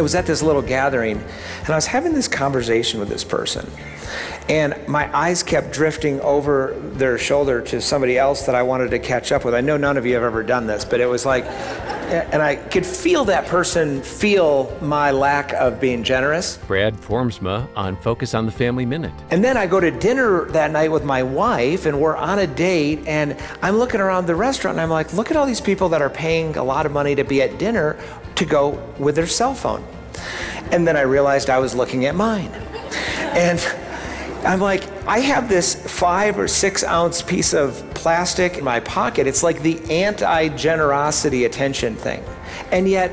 I was at this little gathering and I was having this conversation with this person. And my eyes kept drifting over their shoulder to somebody else that I wanted to catch up with. I know none of you have ever done this, but it was like, and I could feel that person feel my lack of being generous. Brad Formsma on Focus on the Family Minute. And then I go to dinner that night with my wife, and we're on a date, and I'm looking around the restaurant, and I'm like, look at all these people that are paying a lot of money to be at dinner to go with their cell phone. And then I realized I was looking at mine. And I'm like, I have this five or six ounce piece of plastic in my pocket. It's like the anti generosity attention thing. And yet,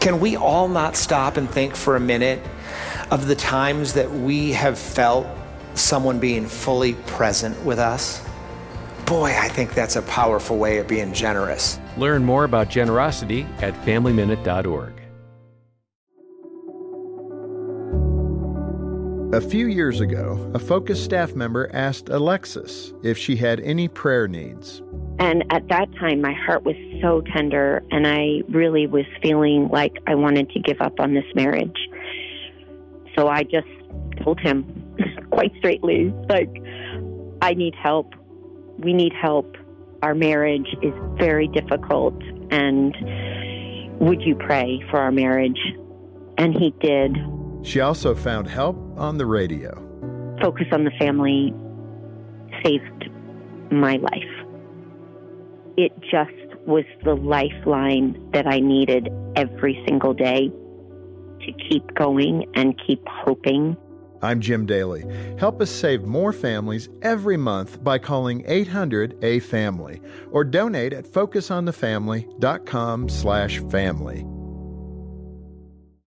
can we all not stop and think for a minute of the times that we have felt someone being fully present with us? Boy, I think that's a powerful way of being generous. Learn more about generosity at FamilyMinute.org. A few years ago, a Focus staff member asked Alexis if she had any prayer needs. And at that time, my heart was so tender, and I really was feeling like I wanted to give up on this marriage. So I just told him quite straightly, like, I need help. We need help. Our marriage is very difficult, and would you pray for our marriage? And he did. She also found help on the radio. Focus on the family saved my life. It just was the lifeline that I needed every single day to keep going and keep hoping. I'm Jim Daly. Help us save more families every month by calling 800 A Family or donate at focusonthefamily.com/family.